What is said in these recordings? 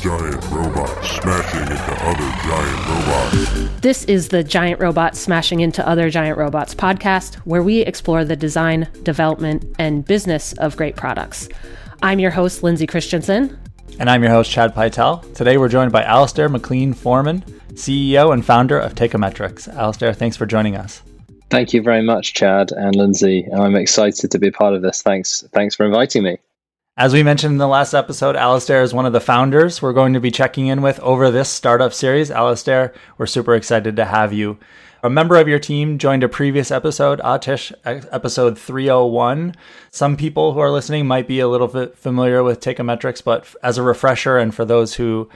giant robots smashing into other giant robots. This is the Giant Robots Smashing into Other Giant Robots podcast, where we explore the design, development, and business of great products. I'm your host, Lindsay Christensen. And I'm your host, Chad Pytel. Today we're joined by Alasdair McLean Foreman, CEO and founder of Teikametrics. Alasdair, thanks for joining us. Thank you very much, Chad and Lindsay. I'm excited to be part of this. Thanks, thanks for inviting me. As we mentioned in the last episode, Alasdair is one of the founders we're going to be checking in with over this startup series. Alasdair, we're super excited to have you. A member of your team joined a previous episode, Atish, episode 301. Some people who are listening might be a little bit familiar with Teikametrics, but as a refresher and for those who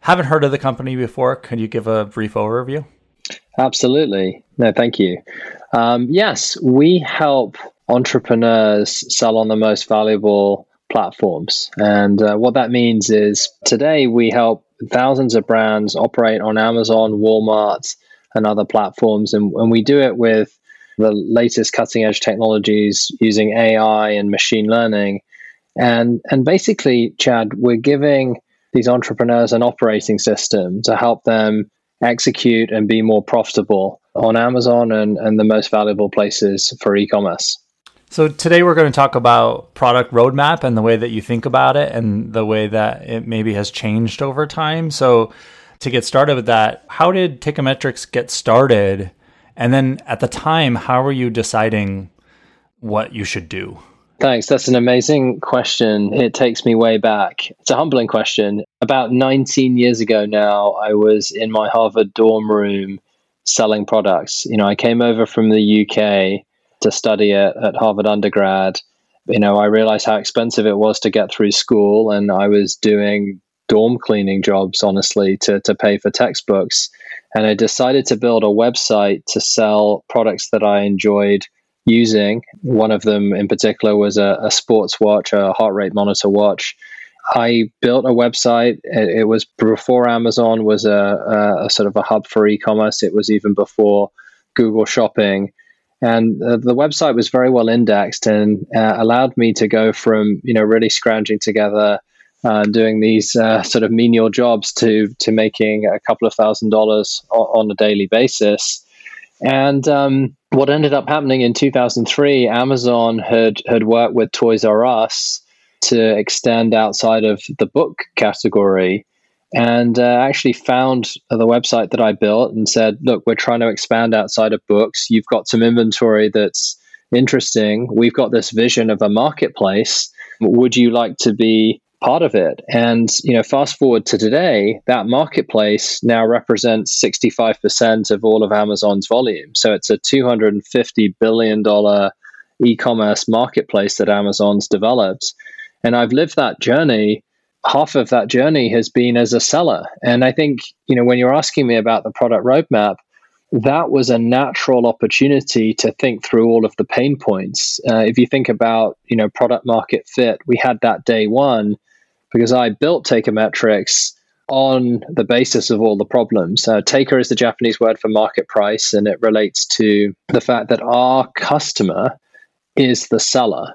haven't heard of the company before, could you give a brief overview? Absolutely. No, thank you. Um, yes, we help entrepreneurs sell on the most valuable platforms. And uh, what that means is today we help thousands of brands operate on Amazon, Walmart, and other platforms. And, and we do it with the latest cutting edge technologies using AI and machine learning. And, and basically, Chad, we're giving these entrepreneurs an operating system to help them execute and be more profitable on Amazon and, and the most valuable places for e commerce. So today we're going to talk about product roadmap and the way that you think about it and the way that it maybe has changed over time. So to get started with that, how did Teikametrics get started? And then at the time, how were you deciding what you should do? Thanks. That's an amazing question. It takes me way back. It's a humbling question. About 19 years ago now, I was in my Harvard dorm room selling products. You know, I came over from the UK to study at, at Harvard undergrad, you know, I realized how expensive it was to get through school, and I was doing dorm cleaning jobs, honestly, to, to pay for textbooks. And I decided to build a website to sell products that I enjoyed using. One of them in particular was a, a sports watch, a heart rate monitor watch. I built a website. It, it was before Amazon was a, a, a, sort of a hub for e commerce, it was even before Google Shopping and uh, the website was very well indexed and uh, allowed me to go from you know really scrounging together uh, doing these uh, sort of menial jobs to to making a couple of thousand dollars on, on a daily basis. And um, what ended up happening in 2003 amazon had had worked with toys r us to extend outside of the book category and uh, actually found the website that I built and said, look, we're trying to expand outside of books. You've got some inventory that's interesting. We've got this vision of a marketplace. Would you like to be part of it? And, you know, fast forward to today, that marketplace now represents 65% of all of Amazon's volume. So it's a $250 billion e commerce marketplace that Amazon's developed. And I've lived that journey half of that journey has been as a seller. And I think, you know, when you're asking me about the product roadmap, that was a natural opportunity to think through all of the pain points. Uh, if you think about, you know, product market fit, we had that day one because I built Teikametrics on the basis of all the problems. Uh, Teika is the Japanese word for market price, and it relates to the fact that our customer is the seller.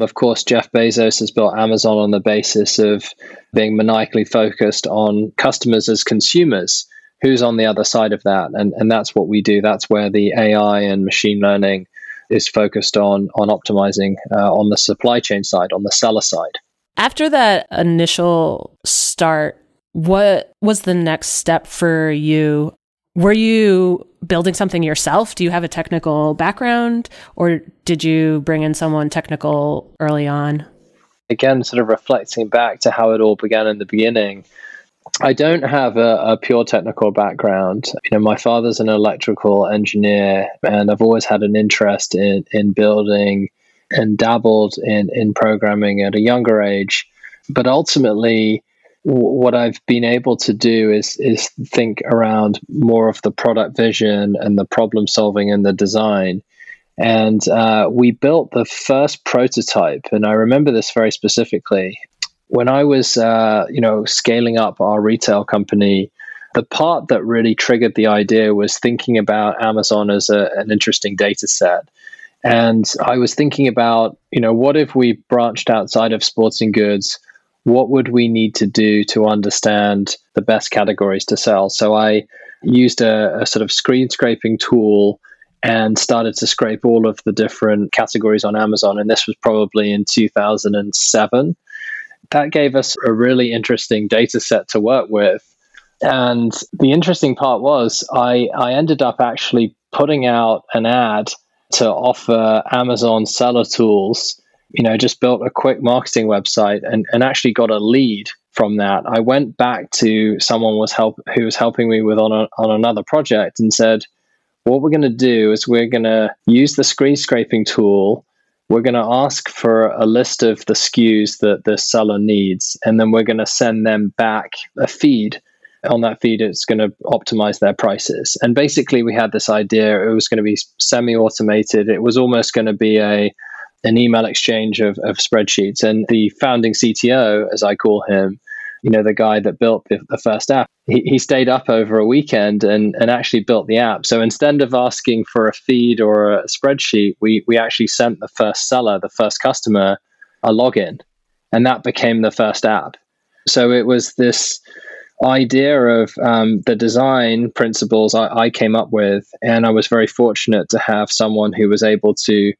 Of course, Jeff Bezos has built Amazon on the basis of being maniacally focused on customers as consumers. Who's on the other side of that? And, and that's what we do. That's where the AI and machine learning is focused on, on optimizing uh, on the supply chain side, on the seller side. After that initial start, what was the next step for you? Were you building something yourself? Do you have a technical background or did you bring in someone technical early on? Again, sort of reflecting back to how it all began in the beginning. I don't have a, a, pure technical background. You know, my father's an electrical engineer, and I've always had an interest in in building and dabbled in in programming at a younger age. But ultimately, what I've been able to do is is think around more of the product vision and the problem solving and the design. And uh, we built the first prototype, and I remember this very specifically. When I was, uh, you know, scaling up our retail company, the part that really triggered the idea was thinking about Amazon as a, an interesting data set. And I was thinking about, you know, what if we branched outside of sporting goods? What would we need to do to understand the best categories to sell? So I used a, a sort of screen scraping tool and started to scrape all of the different categories on Amazon. And this was probably in 2007. That gave us a really interesting data set to work with. And the interesting part was, I, I ended up actually putting out an ad to offer Amazon seller tools. You know, just built a quick marketing website and, and actually got a lead from that. I went back to someone was help who was helping me with on a, on another project and said, what we're going to do is we're going to use the screen scraping tool. We're going to ask for a list of the SKUs that the seller needs, and then we're going to send them back a feed. On that feed, it's going to optimize their prices. And basically, we had this idea it was going to be semi automated. It was almost going to be a an email exchange of, of spreadsheets. And the founding CTO, as I call him, you know, the guy that built the, the first app, he, he stayed up over a weekend and, and actually built the app. So instead of asking for a feed or a spreadsheet, we, we actually sent the first seller, the first customer, a login. And that became the first app. So it was this idea of um, the design principles I, I came up with. And I was very fortunate to have someone who was able to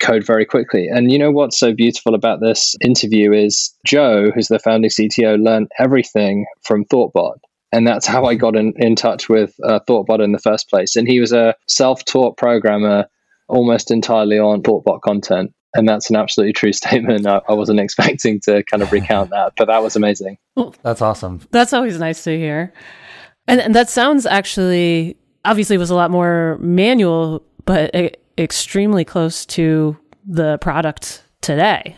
code very quickly. And you know what's so beautiful about this interview is Joe, who's the founding CTO, learned everything from Thoughtbot. And that's how I got in, in touch with uh, Thoughtbot in the first place. And he was a self taught programmer almost entirely on Thoughtbot content. And that's an absolutely true statement. I, I wasn't expecting to kind of recount that, but that was amazing. That's awesome. That's always nice to hear. And, and that sounds actually, obviously, was a lot more manual, but it, extremely close to the product today.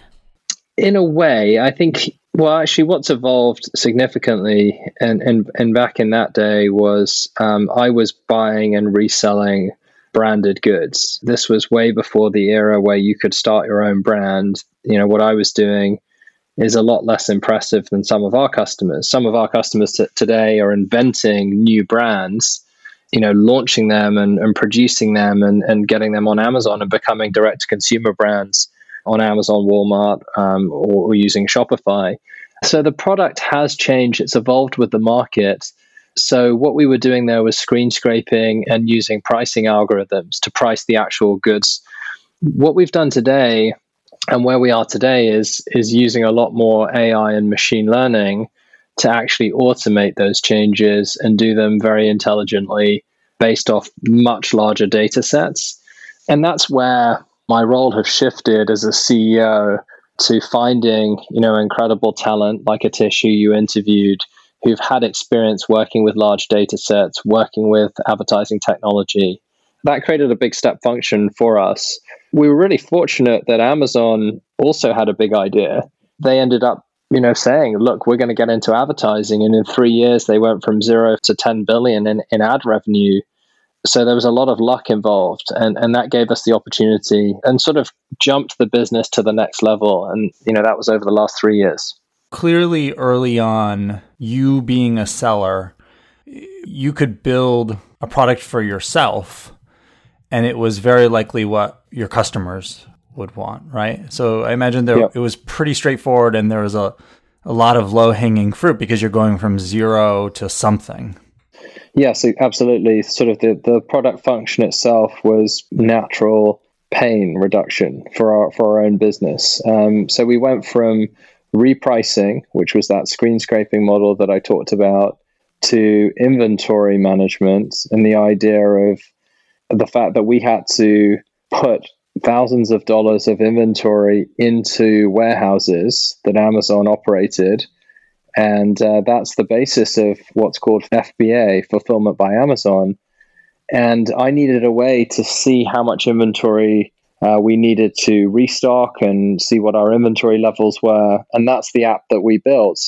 In a way, I think. Well, actually, what's evolved significantly, and and and back in that day was um, I was buying and reselling branded goods. This was way before the era where you could start your own brand. You know what I was doing is a lot less impressive than some of our customers. Some of our customers t- today are inventing new brands you know, launching them and, and producing them and, and getting them on Amazon and becoming direct to consumer brands on Amazon, Walmart, um, or, or using Shopify. So the product has changed, it's evolved with the market. So what we were doing there was screen scraping and using pricing algorithms to price the actual goods. What we've done today and where we are today is is using a lot more AI and machine learning to actually automate those changes and do them very intelligently based off much larger data sets. And that's where my role has shifted as a CEO to finding, you know, incredible talent like Atish who you interviewed, who've had experience working with large data sets, working with advertising technology. That created a big step function for us. We were really fortunate that Amazon also had a big idea. They ended up you know, saying, look, we're going to get into advertising. And in three years, they went from zero to 10 billion in, in ad revenue. So there was a lot of luck involved. And, and that gave us the opportunity and sort of jumped the business to the next level. And, you know, that was over the last three years. Clearly, early on, you being a seller, you could build a product for yourself. And it was very likely what your customers would want, right? So I imagine there yep. it was pretty straightforward, and there was a a lot of low hanging fruit because you're going from zero to something. Yes, absolutely. Sort of the, the product function itself was natural pain reduction for our for our own business. Um, so we went from repricing, which was that screen scraping model that I talked about, to inventory management and the idea of the fact that we had to put thousands of dollars of inventory into warehouses that Amazon operated. And uh, that's the basis of what's called FBA, Fulfillment by Amazon. And I needed a way to see how much inventory uh, we needed to restock and see what our inventory levels were. And that's the app that we built.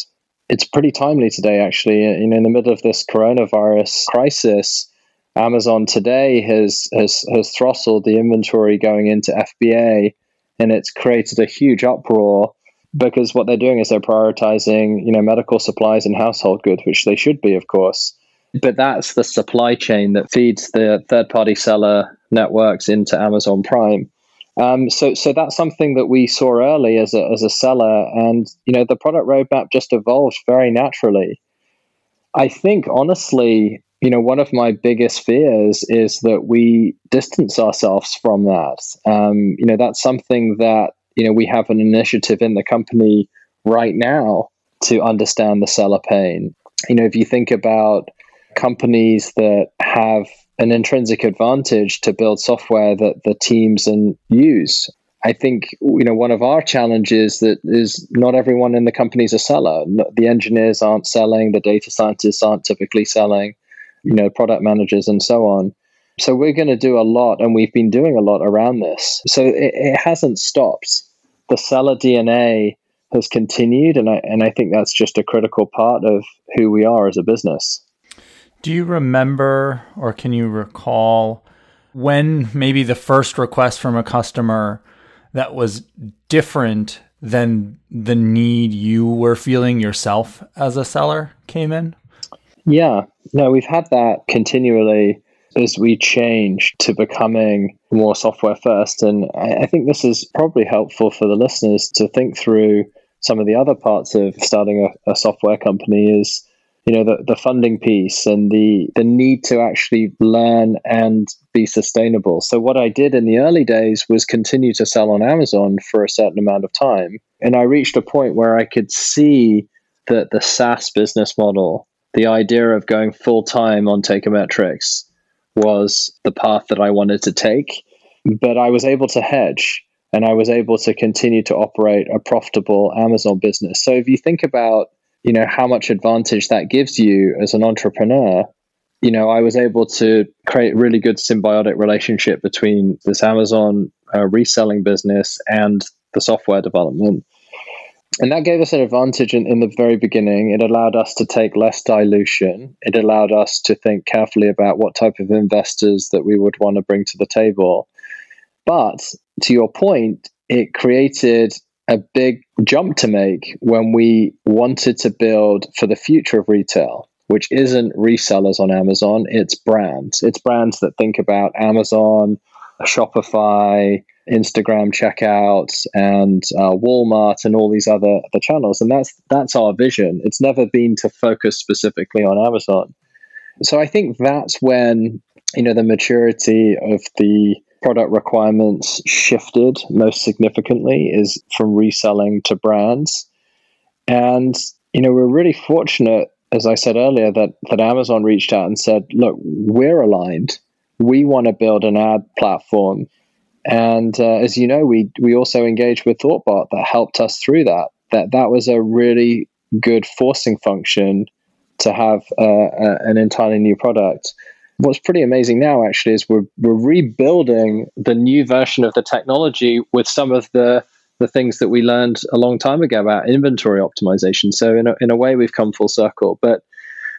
It's pretty timely today, actually. You know, in the middle of this coronavirus crisis, Amazon today has has has throttled the inventory going into FBA, and it's created a huge uproar because what they're doing is they're prioritizing you know medical supplies and household goods, which they should be, of course. But that's the supply chain that feeds the third party seller networks into Amazon Prime. Um, so, so that's something that we saw early as a, as a seller, and you know the product roadmap just evolved very naturally. I think honestly, you know, one of my biggest fears is that we distance ourselves from that. Um, you know, that's something that you know we have an initiative in the company right now to understand the seller pain. You know, if you think about companies that have an intrinsic advantage to build software that the teams and use. I think you know one of our challenges that is not everyone in the company is a seller. The engineers aren't selling, the data scientists aren't typically selling, you know, product managers and so on. So we're going to do a lot, and we've been doing a lot around this. So it, it hasn't stopped. The seller DNA has continued, and I and I think that's just a critical part of who we are as a business. Do you remember or can you recall when maybe the first request from a customer that was different than the need you were feeling yourself as a seller came in? Yeah, no, we've had that continually as we change to becoming more software first. And I, think this is probably helpful for the listeners to think through some of the other parts of starting a, a software company is you know the, the funding piece and the the need to actually learn and be sustainable so what i did in the early days was continue to sell on amazon for a certain amount of time and i reached a point where i could see that the saas business model the idea of going full time on Teikametrics was the path that i wanted to take but i was able to hedge and i was able to continue to operate a profitable amazon business. So if you think about you know how much advantage that gives you as an entrepreneur you know i was able to create really good symbiotic relationship between this amazon uh, reselling business and the software development and that gave us an advantage in, in the very beginning. It allowed us to take less dilution. It allowed us to think carefully about what type of investors that we would want to bring to the table. But to your point it created a big jump to make when we wanted to build for the future of retail, which isn't resellers on Amazon, it's brands. It's brands that think about Amazon, Shopify, Instagram checkouts, and uh, Walmart, and all these other the channels. And that's that's our vision. It's never been to focus specifically on Amazon. So I think that's when you know the maturity of the product requirements shifted most significantly is from reselling to brands. And, you know, we're really fortunate, as I said earlier, that, that Amazon reached out and said, look, we're aligned. We want to build an ad platform. And uh, as you know, we, we also engaged with Thoughtbot that helped us through that. That that was a really good forcing function to have uh, a, an entirely new product what's pretty amazing now actually is we're we're rebuilding the new version of the technology with some of the the things that we learned a long time ago about inventory optimization. So in a, in a way, we've come full circle. But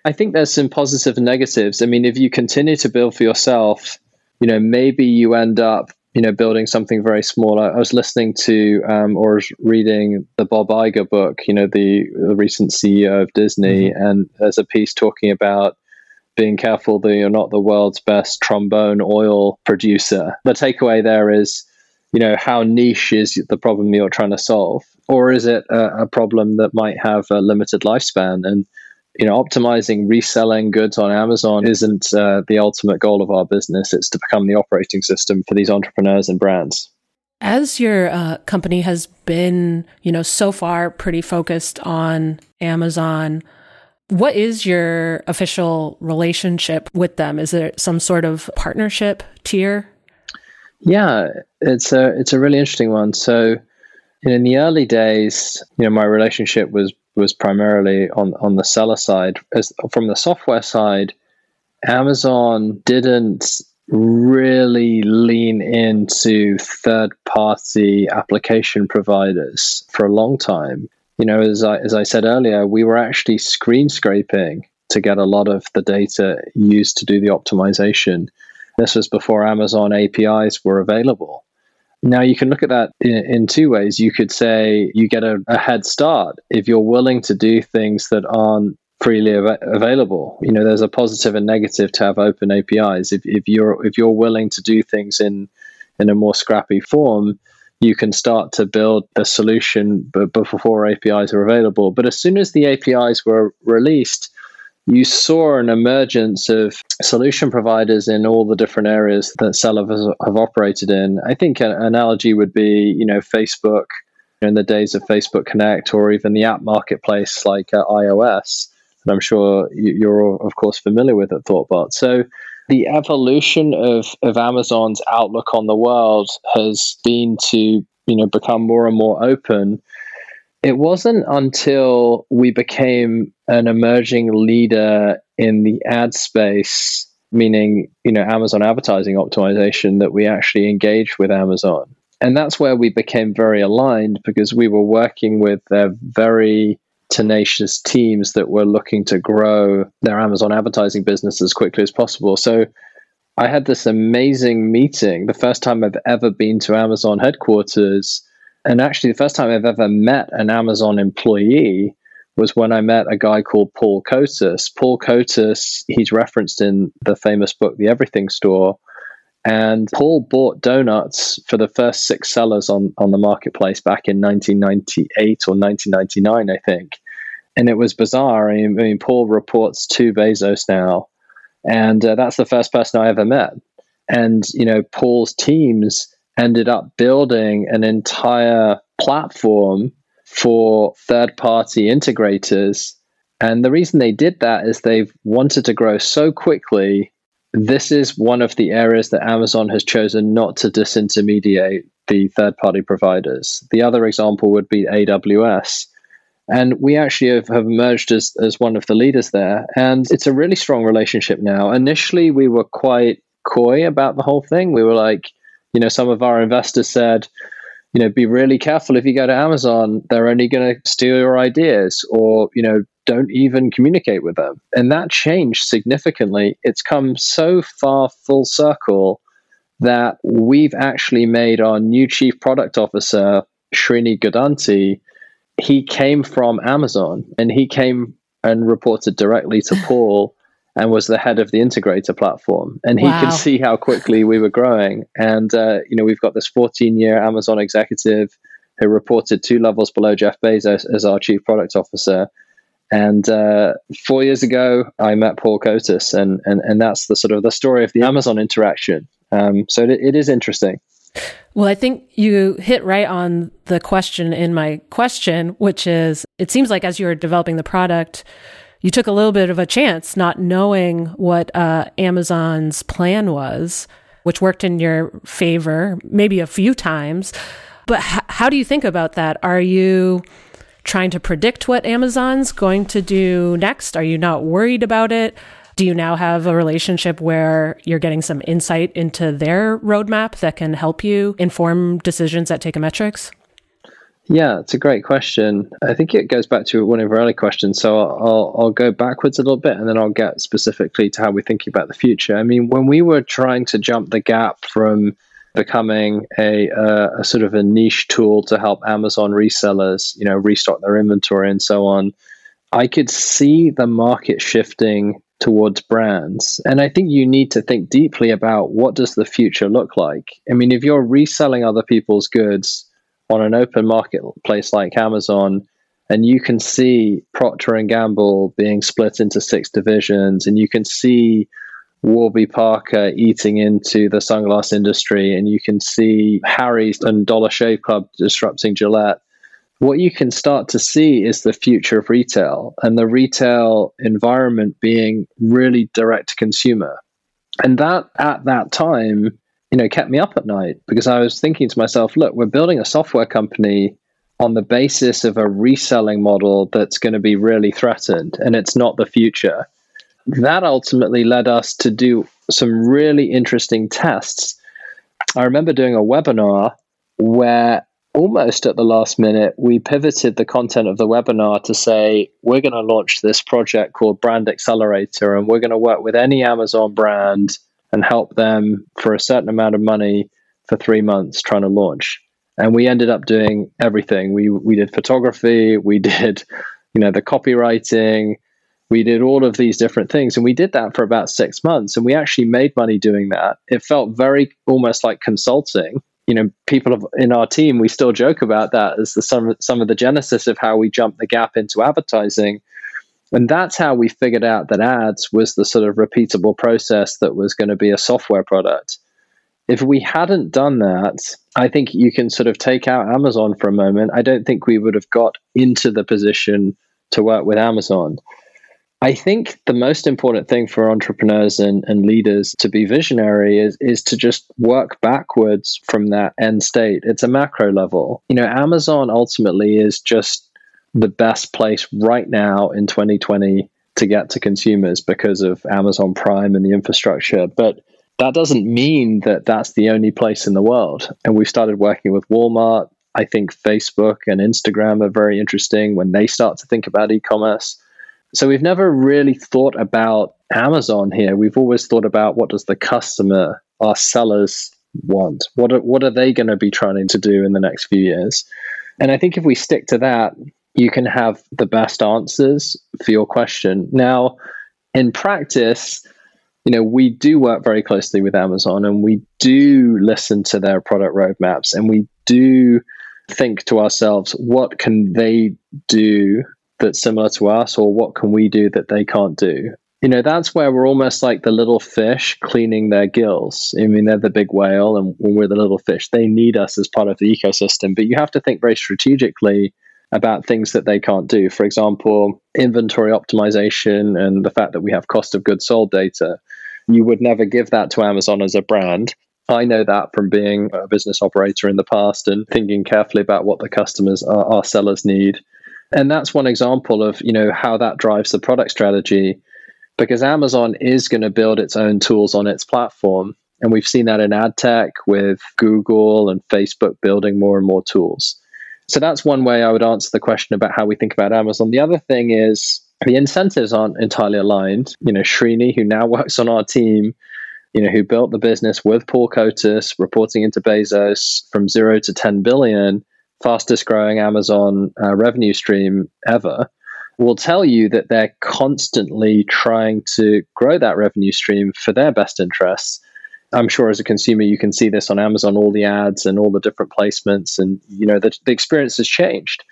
I think there's some positive and negatives. I mean, if you continue to build for yourself, you know, maybe you end up, you know, building something very small. I, I was listening to um, or was reading the Bob Iger book, you know, the, the recent CEO of Disney, mm-hmm. and there's a piece talking about being careful that you're not the world's best trombone oil producer. The takeaway there is, you know, how niche is the problem you're trying to solve? Or is it a, a problem that might have a limited lifespan? And, you know, optimizing reselling goods on Amazon isn't uh, the ultimate goal of our business. It's to become the operating system for these entrepreneurs and brands. As your uh, company has been, you know, so far pretty focused on Amazon, what is your official relationship with them? Is there some sort of partnership tier? Yeah, it's a it's a really interesting one. So, in the early days, you know, my relationship was was primarily on on the seller side. As from the software side, Amazon didn't really lean into third party application providers for a long time you know, as I, as I said earlier, we were actually screen scraping to get a lot of the data used to do the optimization. This was before Amazon APIs were available. Now, you can look at that in, in two ways. You could say you get a, a, head start if you're willing to do things that aren't freely av- available. You know, there's a positive and negative to have open APIs. If, if you're if you're willing to do things in in a more scrappy form, you can start to build a solution before APIs are available. But as soon as the APIs were released, you saw an emergence of solution providers in all the different areas that sellers have operated in. I think an analogy would be, you know, Facebook in the days of Facebook Connect or even the app marketplace like uh, iOS. And I'm sure you're, of course, familiar with at Thoughtbot. So the evolution of, of Amazon's outlook on the world has been to, you know, become more and more open. It wasn't until we became an emerging leader in the ad space, meaning, you know, Amazon advertising optimization, that we actually engaged with Amazon. And that's where we became very aligned because we were working with their very tenacious teams that were looking to grow their Amazon advertising business as quickly as possible. So I had this amazing meeting, the first time I've ever been to Amazon headquarters. And actually, the first time I've ever met an Amazon employee was when I met a guy called Paul Kotas. Paul Kotas, he's referenced in the famous book, The Everything Store. And Paul bought donuts for the first six sellers on, on the marketplace back in 1998 or 1999, I think. And it was bizarre. I mean, I mean Paul reports to Bezos now. And uh, that's the first person I ever met. And, you know, Paul's teams ended up building an entire platform for third party integrators. And the reason they did that is they've wanted to grow so quickly. This is one of the areas that Amazon has chosen not to disintermediate the third party providers. The other example would be AWS. And we actually have, have emerged as, as one of the leaders there. And it's a really strong relationship now. Initially, we were quite coy about the whole thing. We were like, you know, some of our investors said, you know, be really careful if you go to Amazon, they're only going to steal your ideas or, you know, don't even communicate with them. And that changed significantly. It's come so far full circle that we've actually made our new chief product officer, Srini Guddanti, he came from Amazon and he came and reported directly to Paul and was the head of the integrator platform. And he wow. could see how quickly we were growing. And, uh, you know, we've got this 14 year Amazon executive who reported two levels below Jeff Bezos as our chief product officer. And uh, four years ago, I met Paul Kotas, and, and, and that's the sort of the story of the Amazon interaction. Um, so it, it is interesting. Well, I think you hit right on the question in my question, which is it seems like as you were developing the product, you took a little bit of a chance not knowing what uh, Amazon's plan was, which worked in your favor maybe a few times. But h- how do you think about that? Are you trying to predict what Amazon's going to do next? Are you not worried about it? Do you now have a relationship where you're getting some insight into their roadmap that can help you inform decisions at Teikametrics? Yeah, it's a great question. I think it goes back to one of our early questions. So I'll, I'll go backwards a little bit and then I'll get specifically to how we're thinking about the future. I mean, when we were trying to jump the gap from becoming a, uh, a sort of a niche tool to help Amazon resellers, you know, restock their inventory and so on, I could see the market shifting towards brands. And I think you need to think deeply about what does the future look like? I mean, if you're reselling other people's goods on an open marketplace like Amazon, and you can see Procter and Gamble being split into six divisions, and you can see Warby Parker eating into the sunglass industry, and you can see Harry's and Dollar Shave Club disrupting Gillette what you can start to see is the future of retail and the retail environment being really direct to consumer. And that at that time, you know, kept me up at night because I was thinking to myself, look, we're building a software company on the basis of a reselling model that's going to be really threatened and it's not the future. That ultimately led us to do some really interesting tests. I remember doing a webinar where almost at the last minute, we pivoted the content of the webinar to say, we're going to launch this project called Brand Accelerator, and we're going to work with any Amazon brand and help them for a certain amount of money for three months trying to launch. And we ended up doing everything. We we did photography, we did, you know, the copywriting, We did all of these different things, and we did that for about six months, and we actually made money doing that. It felt very almost like consulting. You know, people in our team, we still joke about that as the some some of the genesis of how we jumped the gap into advertising. And that's how we figured out that ads was the sort of repeatable process that was going to be a software product. If we hadn't done that, I think you can sort of take out Amazon for a moment. I don't think we would have got into the position to work with Amazon. I think the most important thing for entrepreneurs and, and leaders to be visionary is, is to just work backwards from that end state. It's a macro level. You know, Amazon ultimately is just the best place right now in 2020 to get to consumers because of Amazon Prime and the infrastructure. But that doesn't mean that that's the only place in the world. And we've started working with Walmart. I think Facebook and Instagram are very interesting when they start to think about e commerce. So we've never really thought about Amazon here. We've always thought about what does the customer, our sellers, want? What are, what are they going to be trying to do in the next few years? And I think if we stick to that, you can have the best answers for your question. Now, in practice, you know, we do work very closely with Amazon and we do listen to their product roadmaps and we do think to ourselves, what can they do that's similar to us or what can we do that they can't do? You know that's where we're almost like the little fish cleaning their gills. I mean they're the big whale and we're the little fish. They need us as part of the ecosystem but you have to think very strategically about things that they can't do. For example inventory optimization and the fact that we have cost of goods sold data. You would never give that to amazon as a brand. I know that from being a business operator in the past and thinking carefully about what the customers, our, our sellers need. And that's one example of you know how that drives the product strategy. Because amazon is going to build its own tools on its platform. And we've seen that in ad tech with google and facebook building more and more tools so that's one way i would answer the question about how we think about amazon the other thing is the incentives aren't entirely aligned you know srini who now works on our team you know who built the business with paul Kotas reporting into bezos from 0 to 10 billion fastest growing Amazon uh, revenue stream ever, will tell you that they're constantly trying to grow that revenue stream for their best interests. I'm sure as a consumer, you can see this on Amazon, all the ads and all the different placements, and you know the, the experience has changed.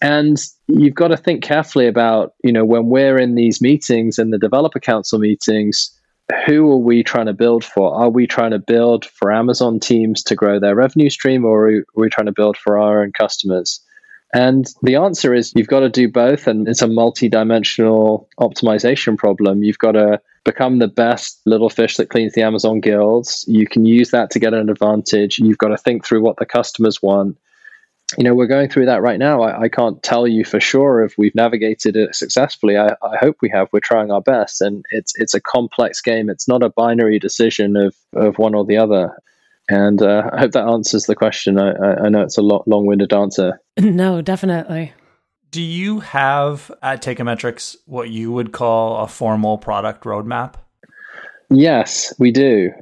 And you've got to think carefully about, you know, when we're in these meetings and the developer council meetings, who are we trying to build for? Are we trying to build for Amazon teams to grow their revenue stream, or are we trying to build for our own customers? And the answer is you've got to do both, and it's a multi dimensional optimization problem. You've got to become the best little fish that cleans the Amazon gills. You can use that to get an advantage. You've got to think through what the customers want you know, we're going through that right now. I, I, can't tell you for sure if we've navigated it successfully. I, I, hope we have. We're trying our best, and it's it's a complex game. It's not a binary decision of of one or the other. And uh, I hope that answers the question. I, I know it's a lot long winded answer. No, definitely. Do you have at Teikametrics what you would call a formal product roadmap? Yes, we do.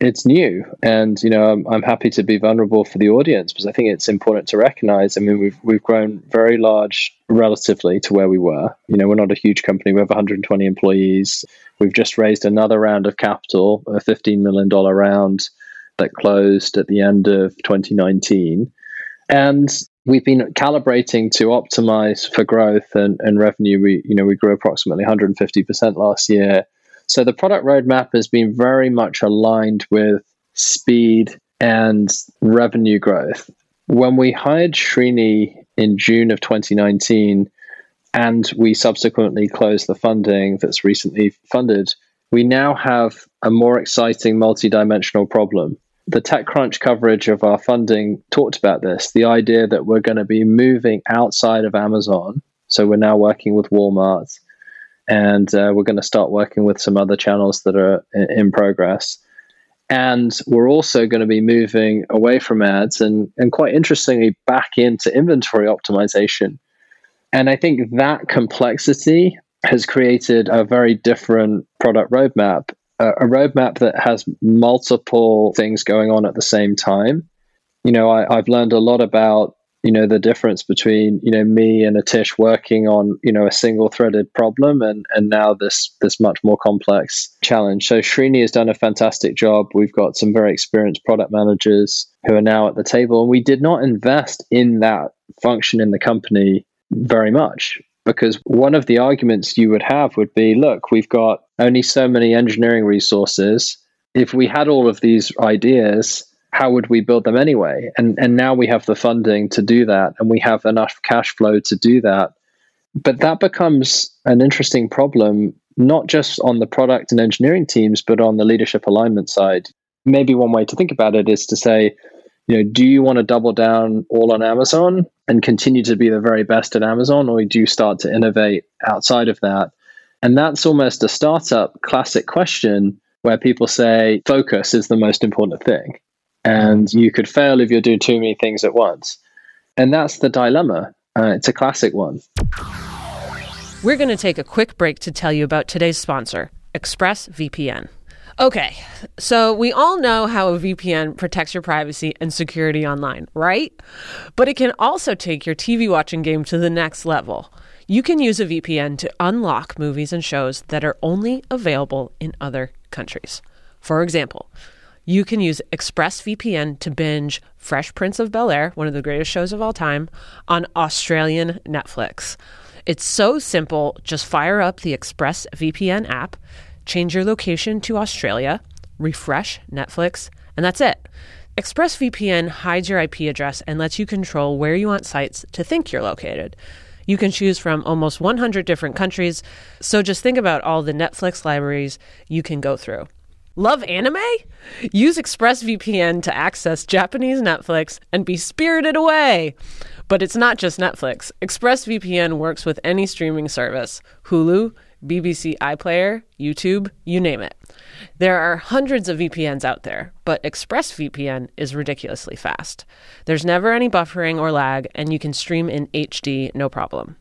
It's new and you know I'm, I'm happy to be vulnerable for the audience because i think it's important to recognize i mean we've we've grown very large relatively to where we were. You know we're not a huge company. We have 120 employees. We've just raised another round of capital a 15 million dollar round that closed at the end of 2019 and we've been calibrating to optimize for growth and, and revenue we you know we grew approximately 150% last year so the product roadmap has been very much aligned with speed and revenue growth. When we hired Srini in June of 2019, and we subsequently closed the funding that's recently funded, we now have a more exciting multi-dimensional problem. The TechCrunch coverage of our funding talked about this the idea that we're going to be moving outside of Amazon. So we're now working with Walmart and uh, we're going to start working with some other channels that are in progress. And we're also going to be moving away from ads and, and quite interestingly back into inventory optimization. And I think that complexity has created a very different product roadmap, a, a roadmap that has multiple things going on at the same time. You know, I, I've learned a lot about you know the difference between you know me and Atish working on you know a single threaded problem and and now this this much more complex challenge. So Srini has done a fantastic job. We've got some very experienced product managers who are now at the table, and we did not invest in that function in the company very much because one of the arguments you would have would be look we've got only so many engineering resources if we had all of these ideas how would we build them anyway? And and now we have the funding to do that, and we have enough cash flow to do that. But that becomes an interesting problem, not just on the product and engineering teams, but on the leadership alignment side. Maybe one way to think about it is to say, you know, do you want to double down all on Amazon and continue to be the very best at Amazon, or do you start to innovate outside of that? And that's almost a startup classic question where people say focus is the most important thing and you could fail if you're doing too many things at once. And that's the dilemma. Uh, it's a classic one. We're going to take a quick break to tell you about today's sponsor, ExpressVPN. Okay, so we all know how a VPN protects your privacy and security online, right? But it can also take your TV watching game to the next level. You can use a VPN to unlock movies and shows that are only available in other countries. For example, you can use ExpressVPN to binge Fresh Prince of Bel Air, one of the greatest shows of all time, on Australian Netflix. It's so simple. Just fire up the ExpressVPN app, change your location to Australia, refresh Netflix, and that's it. ExpressVPN hides your IP address and lets you control where you want sites to think you're located. You can choose from almost 100 different countries, so just think about all the Netflix libraries you can go through. Love anime? Use ExpressVPN to access Japanese Netflix and be spirited away. But it's not just Netflix. ExpressVPN works with any streaming service Hulu, BBC iPlayer, YouTube, you name it. There are hundreds of VPNs out there, but ExpressVPN is ridiculously fast. There's never any buffering or lag, and you can stream in HD no problem.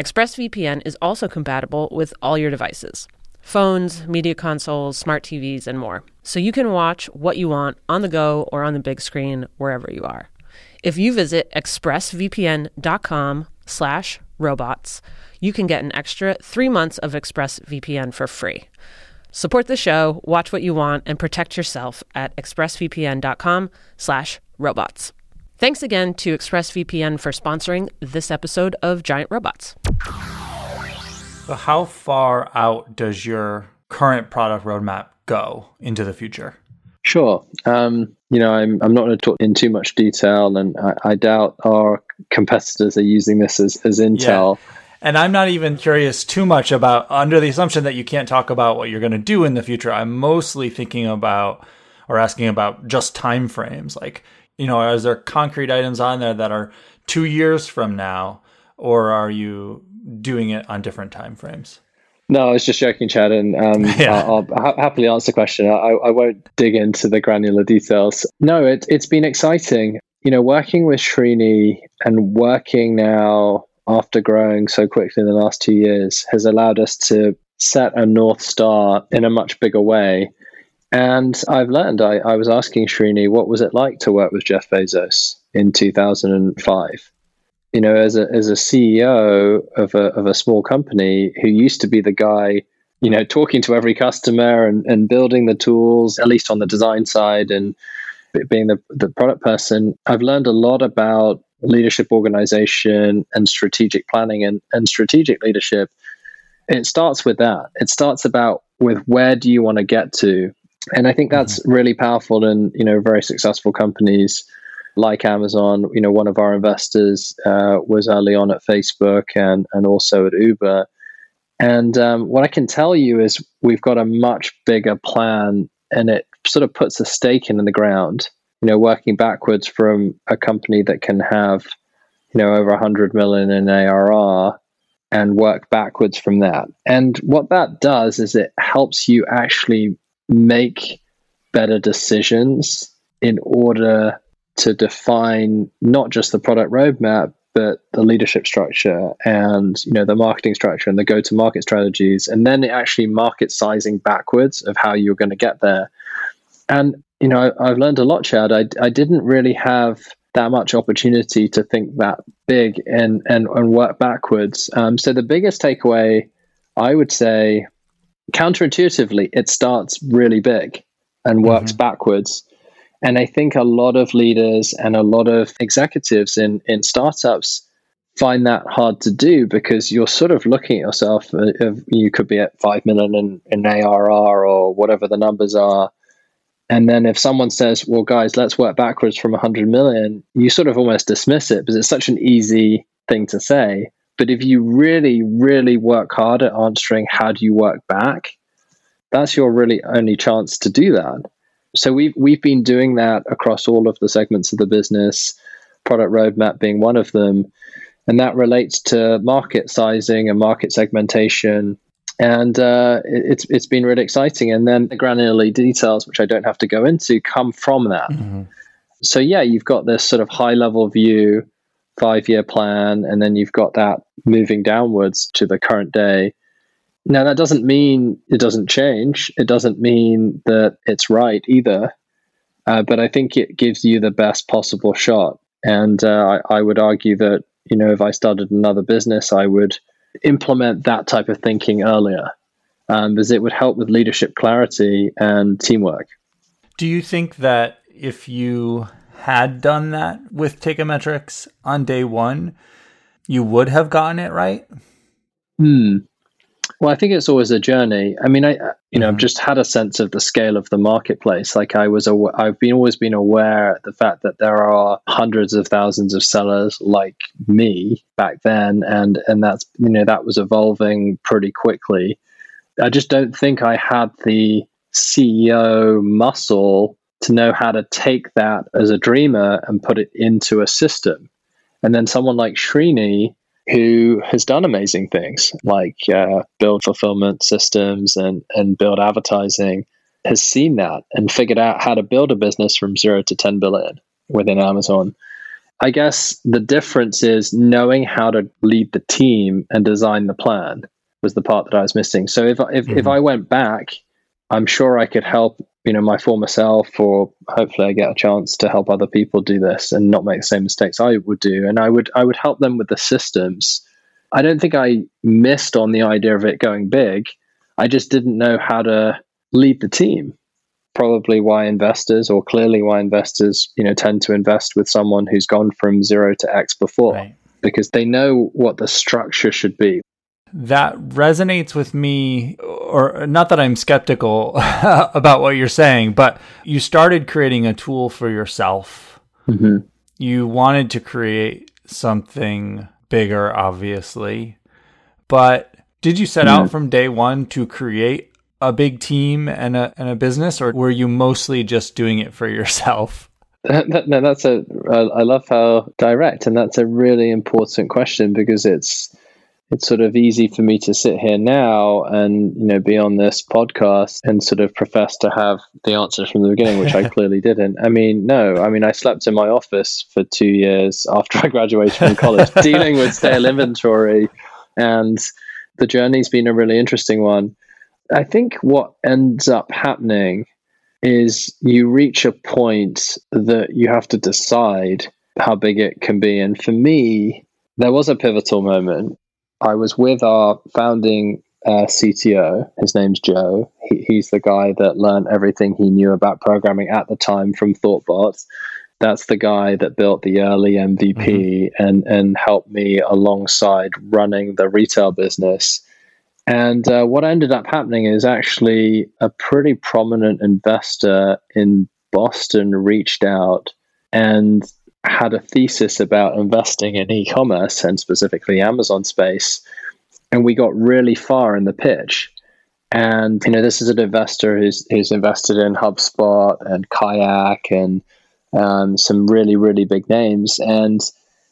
ExpressVPN is also compatible with all your devices phones, media consoles, smart TVs, and more. So you can watch what you want on the go or on the big screen wherever you are. If you visit expressvpn.com slash robots, you can get an extra three months of ExpressVPN for free. Support the show, watch what you want, and protect yourself at expressvpn.com slash robots. Thanks again to ExpressVPN for sponsoring this episode of Giant Robots. So, how far out does your current product roadmap go into the future? Sure. Um, you know, I'm, I'm not going to talk in too much detail, and I, I doubt our competitors are using this as, as intel. Yeah. And I'm not even curious too much about, under the assumption that you can't talk about what you're going to do in the future. I'm mostly thinking about or asking about just time frames. Like, you know, is there concrete items on there that are two years from now, or are you doing it on different time frames. No, I was just joking, Chad, and um, yeah. I'll, I'll ha- happily answer the question. I, I, won't dig into the granular details. No, it, it's been exciting. You know, working with Srini and working now after growing so quickly in the last two years has allowed us to set a North Star in a much bigger way. And I've learned, I, I was asking Srini, what was it like to work with Jeff Bezos in 2005? you know, as a as a CEO of a of a small company who used to be the guy, you know, talking to every customer and, and building the tools, at least on the design side and being the, the product person, I've learned a lot about leadership organization and strategic planning and, and strategic leadership. It starts with that. It starts about with where do you want to get to? And I think that's mm-hmm. really powerful in, you know, very successful companies like Amazon, you know, one of our investors uh, was early on at Facebook and and also at Uber. And um, what I can tell you is we've got a much bigger plan, and it sort of puts a stake in the ground. You know, working backwards from a company that can have, you know, over 100 million in ARR and work backwards from that. And what that does is it helps you actually make better decisions in order to define not just the product roadmap but the leadership structure and you know the marketing structure and the go to market strategies and then actually market sizing backwards of how you're going to get there and you know I, have learned a lot chad I, I didn't really have that much opportunity to think that big and and, and work backwards. Um, so the biggest takeaway, I would say, counterintuitively, it starts really big and works mm-hmm. backwards. And I think a lot of leaders and a lot of executives in in startups find that hard to do because you're sort of looking at yourself. Uh, you could be at five million in, in ARR or whatever the numbers are and then if someone says, well, guys, let's work backwards from 100 million, you sort of almost dismiss it because it's such an easy thing to say. But if you really, really work hard at answering how do you work back, that's your really only chance to do that. So we've we've been doing that across all of the segments of the business, product roadmap being one of them. And that relates to market sizing and market segmentation and uh, it's it's been really exciting. And then the granular details, which I don't have to go into, come from that. Mm-hmm. So yeah, you've got this sort of high level view, five year plan, and then you've got that moving downwards to the current day. Now that doesn't mean it doesn't change. It doesn't mean that it's right either. Uh, but I think it gives you the best possible shot. And uh, I, I would argue that you know if I started another business, I would implement that type of thinking earlier um, because it would help with leadership clarity and teamwork. Do you think that if you had done that with Teikametrics on day one, you would have gotten it right? Hmm. Well, I think it's always a journey. I mean, I you know, mm-hmm. I've just had a sense of the scale of the marketplace. Like I was, aw- I've been always been aware of the fact that there are hundreds of thousands of sellers like me back then, and and that's you know that was evolving pretty quickly. I just don't think I had the CEO muscle to know how to take that as a dreamer and put it into a system. And then someone like Srini who has done amazing things like uh, build fulfillment systems and, and build advertising, has seen that and figured out how to build a business from zero to 10 billion within Amazon. I guess the difference is knowing how to lead the team and design the plan was the part that I was missing. So if if, mm-hmm. if I went back, I'm sure I could help you know my former self or hopefully i get a chance to help other people do this and not make the same mistakes i would do. And i would i would help them with the systems. I don't think i missed on the idea of it going big. I just didn't know how to lead the team. Probably why investors or clearly why investors you know tend to invest with someone who's gone from 0 to x before. Right. because they know what the structure should be that resonates with me or not that I'm skeptical about what you're saying, but you started creating a tool for yourself. Mm-hmm. You wanted to create something bigger, obviously, but did you set mm-hmm. out from day one to create a big team and a and a business, or were you mostly just doing it for yourself? no, that's a. I love how direct, and that's a really important question because it's it's sort of easy for me to sit here now and you know be on this podcast and sort of profess to have the answers from the beginning which i clearly didn't. I mean no i mean i slept in my office for two years after i graduated from college dealing with stale inventory and the journey's been a really interesting one. I think what ends up happening is you reach a point that you have to decide how big it can be. And for me there was a pivotal moment I was with our founding uh, CTO. His name's Joe. He, he's the guy that learned everything he knew about programming at the time from ThoughtBot. That's the guy that built the early MVP mm-hmm. and and helped me alongside running the retail business. And uh, what ended up happening is actually a pretty prominent investor in Boston reached out and had a thesis about investing in e-commerce and specifically Amazon space, and we got really far in the pitch. And you know, this is an investor who's who's invested in HubSpot and Kayak and um, some really really big names. And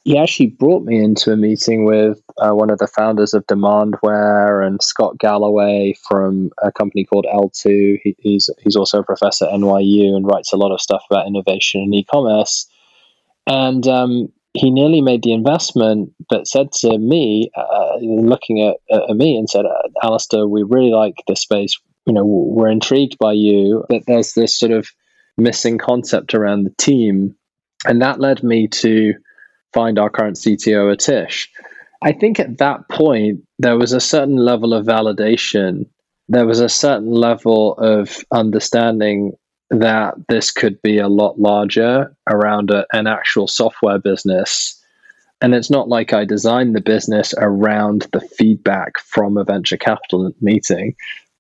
he actually brought me into a meeting with uh, one of the founders of Demandware and Scott Galloway from a company called L2. He, he's he's also a professor at NYU and writes a lot of stuff about innovation and e-commerce. And um, he nearly made the investment, but said to me, uh, looking at, at, me, and said, uh, Alasdair, we really like this space. You know, we're intrigued by you, but there's this sort of missing concept around the team. And that led me to find our current CTO, Atish. I think at that point, there was a certain level of validation. There was a certain level of understanding that this could be a lot larger around a, an actual software business. And it's not like I designed the business around the feedback from a venture capital meeting,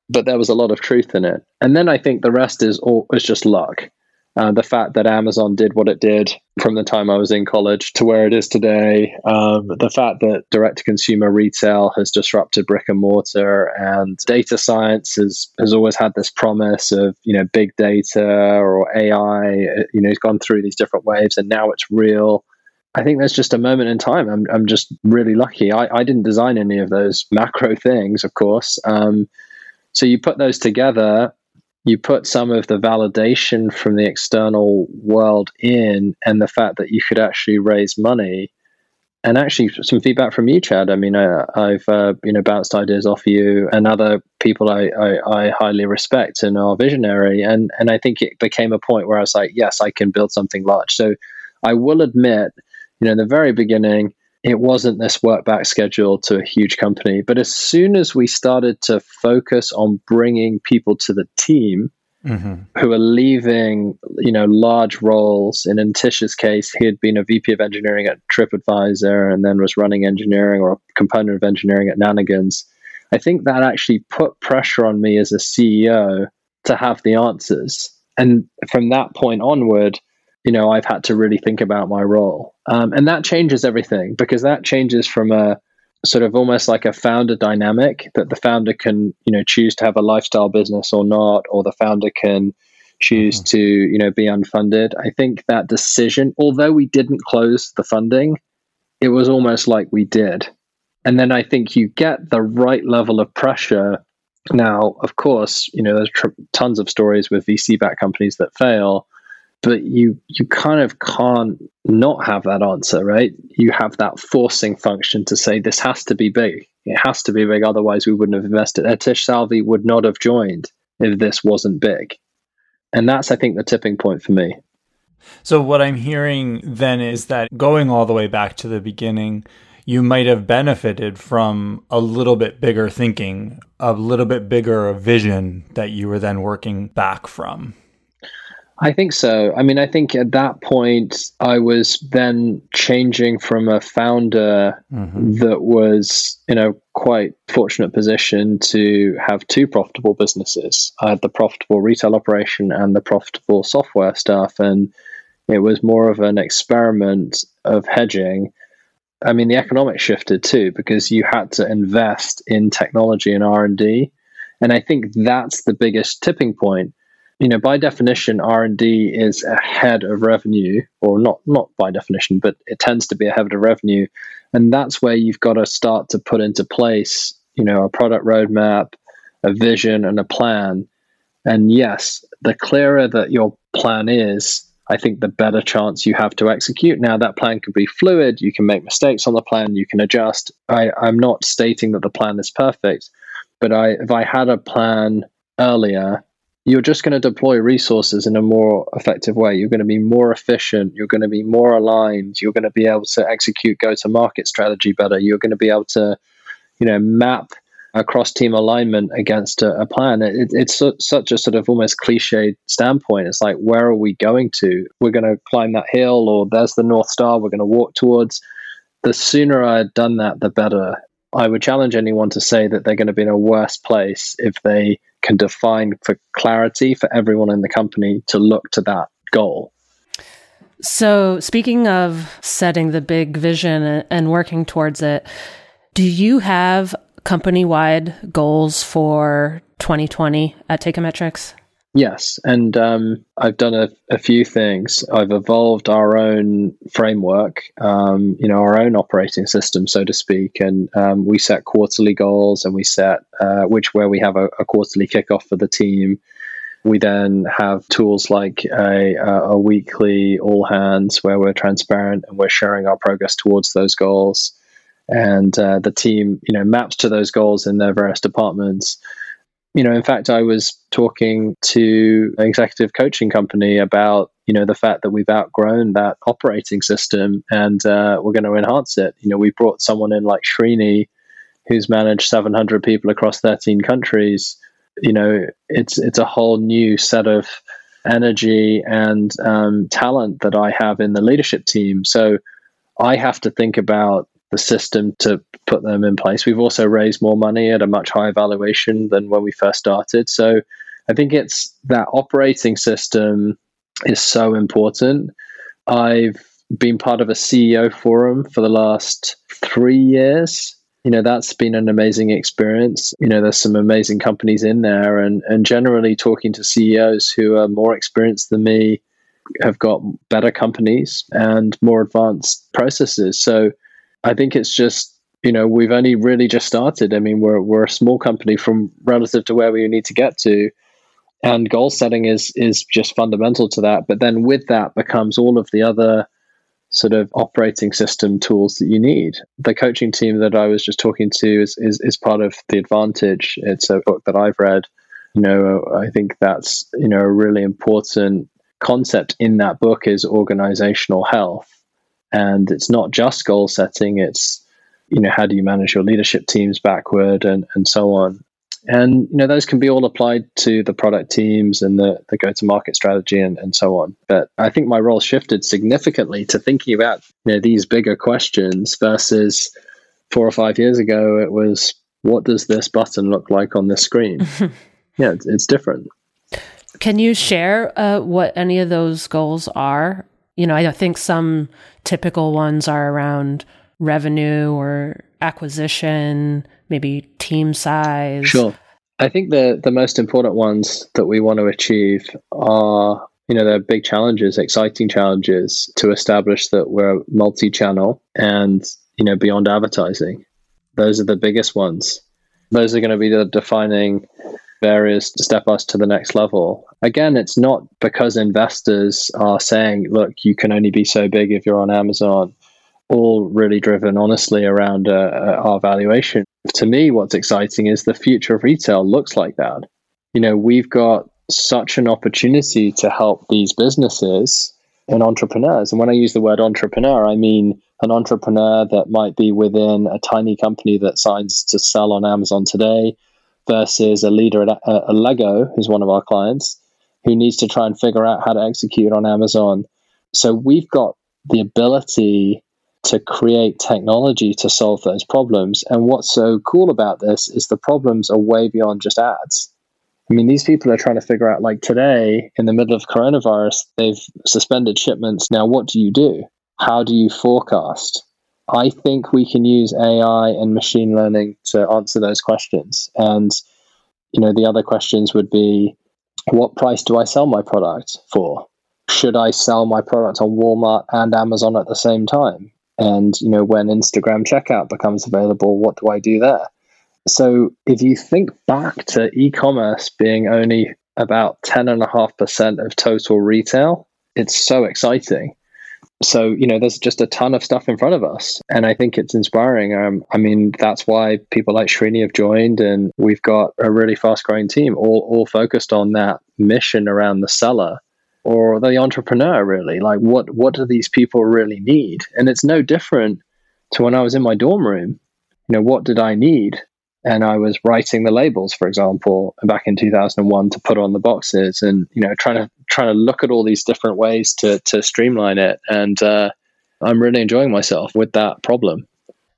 but there was a lot of truth in it. And then I think the rest is all is just luck. Uh, the fact that Amazon did what it did from the time I was in college to where it is today, um, the fact that direct to consumer retail has disrupted brick and mortar, and data science has, has always had this promise of you know big data or AI. You know, it's gone through these different waves, and now it's real. I think there's just a moment in time. I'm, I'm just really lucky. I, I didn't design any of those macro things, of course. Um, so you put those together, you put some of the validation from the external world in and the fact that you could actually raise money. And actually some feedback from you chad. I mean I, have uh, you know bounced ideas off you and other people I, I, I, highly respect and are visionary. And and i think it became a point where i was like yes i can build something large. So i will admit you know in the very beginning it wasn't this work back schedule to a huge company. But as soon as we started to focus on bringing people to the team mm-hmm. who are leaving, you know, large roles, in Atish's case, he had been a VP of engineering at TripAdvisor and then was running engineering or a component of engineering at Nanigans. I think that actually put pressure on me as a CEO to have the answers. And from that point onward, you know, I've had to really think about my role. Um, and that changes everything because that changes from a sort of almost like a founder dynamic that the founder can, you know, choose to have a lifestyle business or not, or the founder can choose mm-hmm. to, you know, be unfunded. I think that decision, although we didn't close the funding, it was almost like we did. And then I think you get the right level of pressure. Now, of course, you know, there's tr- tons of stories with VC backed companies that fail but you you kind of can't not have that answer right? You have that forcing function to say this has to be big. It has to be big otherwise we wouldn't have invested. Uh, Atish salvi would not have joined if this wasn't big. And that's i think the tipping point for me. So what i'm hearing then is that going all the way back to the beginning you might have benefited from a little bit bigger thinking a little bit bigger vision that you were then working back from I think so. I mean, I think at that point, I was then changing from a founder mm-hmm. that was in a quite fortunate position to have two profitable businesses. I had the profitable retail operation and the profitable software stuff. And it was more of an experiment of hedging. I mean, the economics shifted too because you had to invest in technology and R&D. And I think that's the biggest tipping point you know by definition r&d is ahead of revenue or not not by definition but it tends to be ahead of revenue. And that's where you've got to start to put into place you know a product roadmap a vision and a plan. And yes the clearer that your plan is i think the better chance you have to execute. Now that plan can be fluid. You can make mistakes on the plan. You can adjust. I, i'm not stating that the plan is perfect but i if i had a plan earlier you're just going to deploy resources in a more effective way. You're going to be more efficient. You're going to be more aligned. You're going to be able to execute go to market strategy better. You're going to be able to, you know, map across team alignment against a, a plan. It, it's su- such a sort of almost cliched standpoint. It's like, where are we going to? We're going to climb that hill, or there's the North Star we're going to walk towards. The sooner I had done that, the better. I would challenge anyone to say that they're going to be in a worse place if they can define for clarity for everyone in the company to look to that goal. So, speaking of setting the big vision and working towards it, do you have company wide goals for 2020 at Teikametrics? Yes, and um, I've done a, a, few things. I've evolved our own framework, um, you know, our own operating system, so to speak, and um, we set quarterly goals, and we set uh, which where we have a, a, quarterly kickoff for the team. We then have tools like a, a weekly all hands where we're transparent and we're sharing our progress towards those goals, and uh, the team, you know, maps to those goals in their various departments you know, in fact, I was talking to an executive coaching company about, you know the fact that we've outgrown that operating system and uh, we're going to enhance it. You know, we brought someone in like Srini, who's managed 700 people across 13 countries. You know, it's it's a whole new set of energy and um, talent that I have in the leadership team. So I have to think about the system to put them in place. We've also raised more money at a much higher valuation than when we first started. So I think it's that operating system is so important. I've been part of a CEO forum for the last three years. You know, that's been an amazing experience. You know, there's some amazing companies in there, and, and generally talking to CEOs who are more experienced than me have got better companies and more advanced processes. So I think it's just you know we've only really just started. I mean, we're we're a small company from relative to where we need to get to, and goal setting is is just fundamental to that. But then with that becomes all of the other sort of operating system tools that you need. The coaching team that I was just talking to is is, is part of the advantage. It's a book that I've read. You know, I think that's you know a really important concept in that book is organizational health and it's not just goal setting, it's, you know, how do you manage your leadership teams backward and, and so on. And, you know, those can be all applied to the product teams and the, the go to market strategy and, and so on. But I think my role shifted significantly to thinking about, you know, these bigger questions versus four or five years ago, it was, what does this button look like on this screen? yeah, it's, it's different. Can you share uh, what any of those goals are? You know, I think some typical ones are around revenue or acquisition, maybe team size. Sure. I think the the most important ones that we want to achieve are you know they're big challenges, exciting challenges to establish that we're multi-channel and you know beyond advertising. Those are the biggest ones. Those are going to be the defining barriers to step us to the next level. Again, it's not because investors are saying, look, you can only be so big if you're on Amazon, all really driven honestly around uh, uh, our valuation. To me, what's exciting is the future of retail looks like that. You know, we've got such an opportunity to help these businesses and entrepreneurs. And when I use the word entrepreneur, I mean an entrepreneur that might be within a tiny company that signs to sell on Amazon today versus a leader at a, a Lego, who's one of our clients, who needs to try and figure out how to execute on Amazon. So we've got the ability to create technology to solve those problems. And what's so cool about this is the problems are way beyond just ads. I mean, these people are trying to figure out, like today, in the middle of coronavirus, they've suspended shipments. Now, what do you do? How do you forecast? I think we can use AI and machine learning to answer those questions. And, you know, the other questions would be what price do I sell my product for? Should I sell my product on Walmart and Amazon at the same time? And, you know, when Instagram checkout becomes available, what do I do there? So if you think back to e commerce being only about 10.5% of total retail, it's so exciting so you know there's just a ton of stuff in front of us. And i think it's inspiring. Um, i mean that's why people like Srini have joined and we've got a really fast growing team all, all focused on that mission around the seller or the entrepreneur really. Like what what do these people really need? And it's no different to when i was in my dorm room. You know what did i need and I was writing the labels, for example, back in 2001 to put on the boxes, and you know, trying to trying to look at all these different ways to to streamline it, and uh, I'm really enjoying myself with that problem.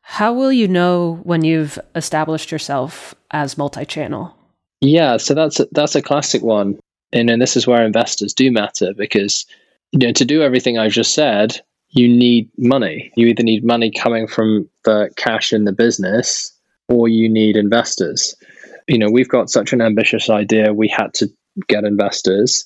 How will you know when you've established yourself as multi-channel? Yeah, so that's a, that's a classic one, and and this is where investors do matter because you know to do everything I've just said, you need money. You either need money coming from the cash in the business or you need investors. You know, we've got such an ambitious idea, we had to get investors.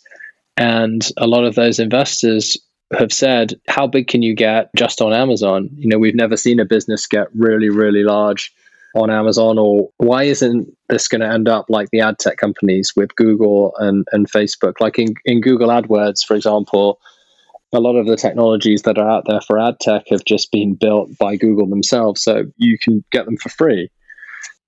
And a lot of those investors have said, How big can you get just on Amazon? You know, we've never seen a business get really, really large on Amazon, or why isn't this going to end up like the ad tech companies with Google and, and Facebook? Like in, in Google AdWords, for example, a lot of the technologies that are out there for ad tech have just been built by Google themselves. So you can get them for free.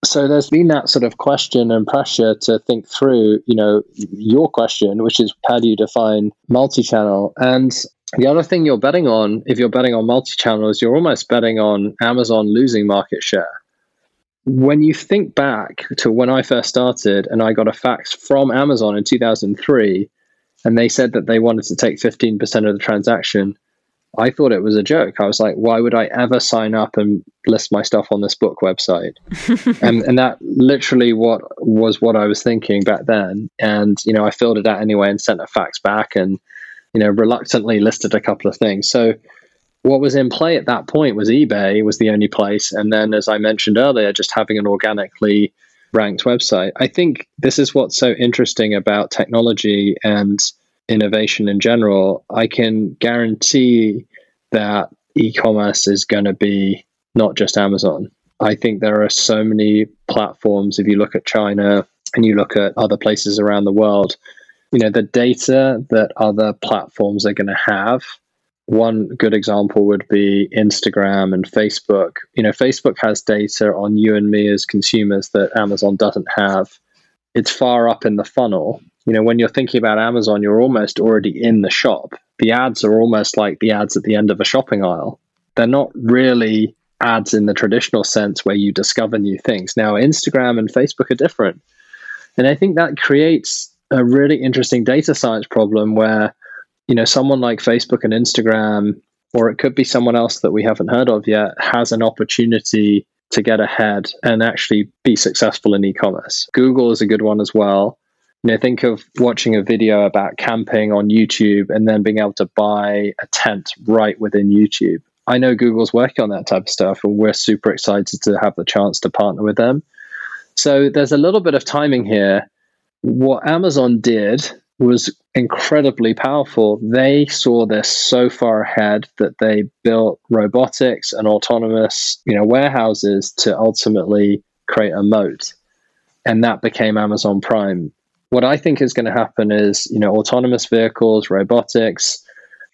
So there's been that sort of question and pressure to think through, you know, your question, which is how do you define multi-channel? And the other thing you're betting on, if you're betting on multi-channel, is you're almost betting on Amazon losing market share. When you think back to when I first started and I got a fax from Amazon in 2003, and they said that they wanted to take 15% of the transaction, I thought it was a joke. I was like, why would I ever sign up and list my stuff on this book website? and and that literally what was what I was thinking back then. And you know, I filled it out anyway and sent a fax back and you know, reluctantly listed a couple of things. So what was in play at that point was eBay was the only place. And then as I mentioned earlier, just having an organically ranked website. I think this is what's so interesting about technology and innovation in general, I can guarantee that e commerce is going to be not just Amazon. I think there are so many platforms. If you look at China and you look at other places around the world, you know, the data that other platforms are going to have. One good example would be Instagram and Facebook. You know, Facebook has data on you and me as consumers that Amazon doesn't have. It's far up in the funnel you know, when you're thinking about Amazon, you're almost already in the shop. The ads are almost like the ads at the end of a shopping aisle. They're not really ads in the traditional sense where you discover new things. Now, Instagram and Facebook are different. And I think that creates a really interesting data science problem where, you know, someone like Facebook and Instagram, or it could be someone else that we haven't heard of yet, has an opportunity to get ahead and actually be successful in e commerce. Google is a good one as well. You know, think of watching a video about camping on YouTube and then being able to buy a tent right within YouTube. I know Google's working on that type of stuff, and we're super excited to have the chance to partner with them. So there's a little bit of timing here. What Amazon did was incredibly powerful. They saw this so far ahead that they built robotics and autonomous, you know, warehouses to ultimately create a moat. And that became Amazon Prime what I think is going to happen is, you know, autonomous vehicles, robotics,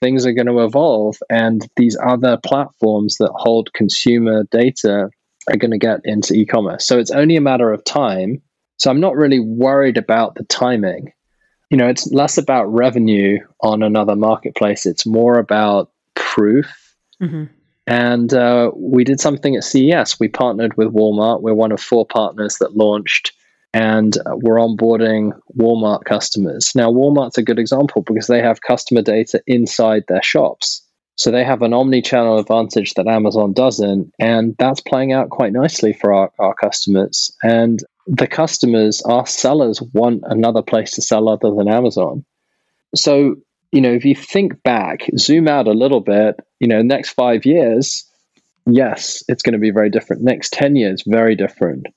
things are going to evolve, and these other platforms that hold consumer data are going to get into e commerce. So it's only a matter of time. So I'm not really worried about the timing. You know, it's less about revenue on another marketplace, it's more about proof. Mm-hmm. And uh, we did something at CES. We partnered with Walmart. We're one of four partners that launched and we're onboarding Walmart customers. Now, Walmart's a good example because they have customer data inside their shops. So they have an omni channel advantage that Amazon doesn't. And that's playing out quite nicely for our, our customers. And the customers, our sellers, want another place to sell other than Amazon. So, you know, if you think back, zoom out a little bit, you know, next five years, yes, it's going to be very different. Next 10 years, very different.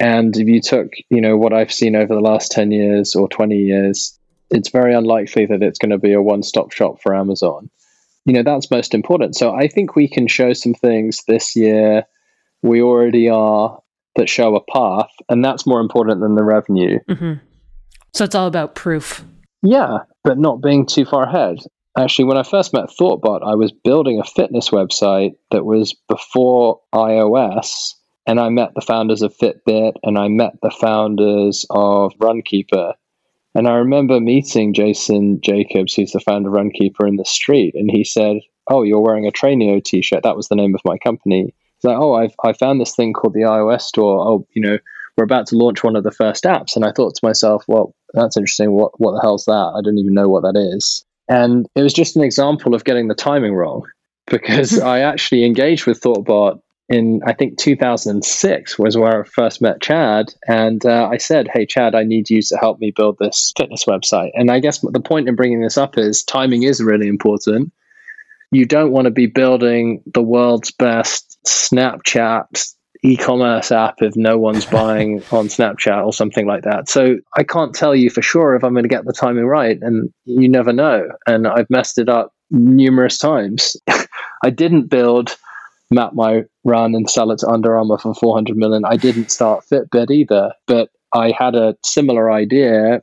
And if you took, you know, what I've seen over the last 10 years or 20 years, it's very unlikely that it's going to be a one stop shop for Amazon. You know, that's most important. So I think we can show some things this year. We already are that show a path, and that's more important than the revenue. Mm-hmm. So it's all about proof. Yeah, but not being too far ahead. Actually, when I first met Thoughtbot, I was building a fitness website that was before iOS and I met the founders of Fitbit and I met the founders of Runkeeper. And I remember meeting Jason Jacobs, who's the founder of Runkeeper, in the street, and he said, "Oh, you're wearing a Trainio T-shirt. That was the name of my company." He's like, "Oh, I've I found this thing called the iOS store. Oh, you know, we're about to launch one of the first apps." And I thought to myself, "Well, that's interesting. What what the hell's that? I don't even know what that is." And it was just an example of getting the timing wrong because I actually engaged with Thoughtbot in I think 2006 was where I first met Chad, and uh, I said, "Hey, Chad, I need you to help me build this fitness website." And I guess the point in bringing this up is timing is really important. You don't want to be building the world's best Snapchat e-commerce app if no one's buying on Snapchat or something like that. So I can't tell you for sure if I'm going to get the timing right, and you never know. And I've messed it up numerous times. I didn't build map my run and sell it to Under Armour for 400 million. I didn't start Fitbit either, but I had a similar idea,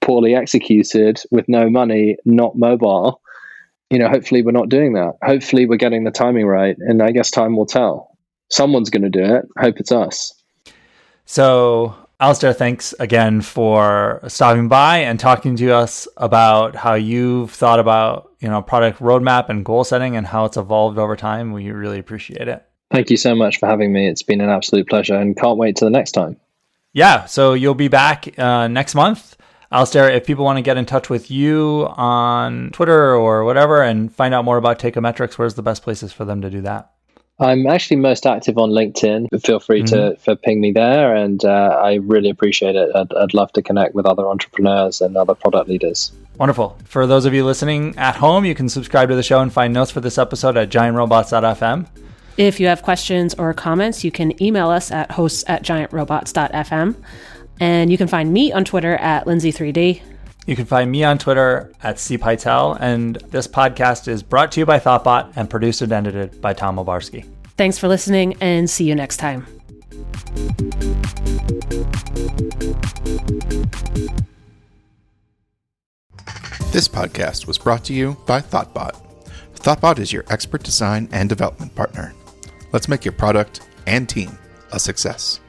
poorly executed, with no money, not mobile. You know, hopefully we're not doing that. Hopefully we're getting the timing right, and I guess time will tell. Someone's going to do it. Hope it's us. So, Alasdair, thanks again for stopping by and talking to us about how you've thought about, you know, product roadmap and goal setting and how it's evolved over time. We really appreciate it. Thank you so much for having me. It's been an absolute pleasure and can't wait to the next time. Yeah, so you'll be back uh, next month. Alasdair, if people want to get in touch with you on Twitter or whatever and find out more about Teikametrics, where's the best places for them to do that? I'm actually most active on LinkedIn. Feel free mm-hmm. to for ping me there, and uh, I really appreciate it. I'd, I'd love to connect with other entrepreneurs and other product leaders. Wonderful. For those of you listening at home, you can subscribe to the show and find notes for this episode at giantrobots.fm. If you have questions or comments, you can email us at hosts at giantrobots.fm. And you can find me on Twitter at Lindsay3D. You can find me on Twitter at cpytel, and this podcast is brought to you by Thoughtbot and produced and edited by Tom Obarski. Thanks for listening, and see you next time. This podcast was brought to you by Thoughtbot. Thoughtbot is your expert design and development partner. Let's make your product and team a success.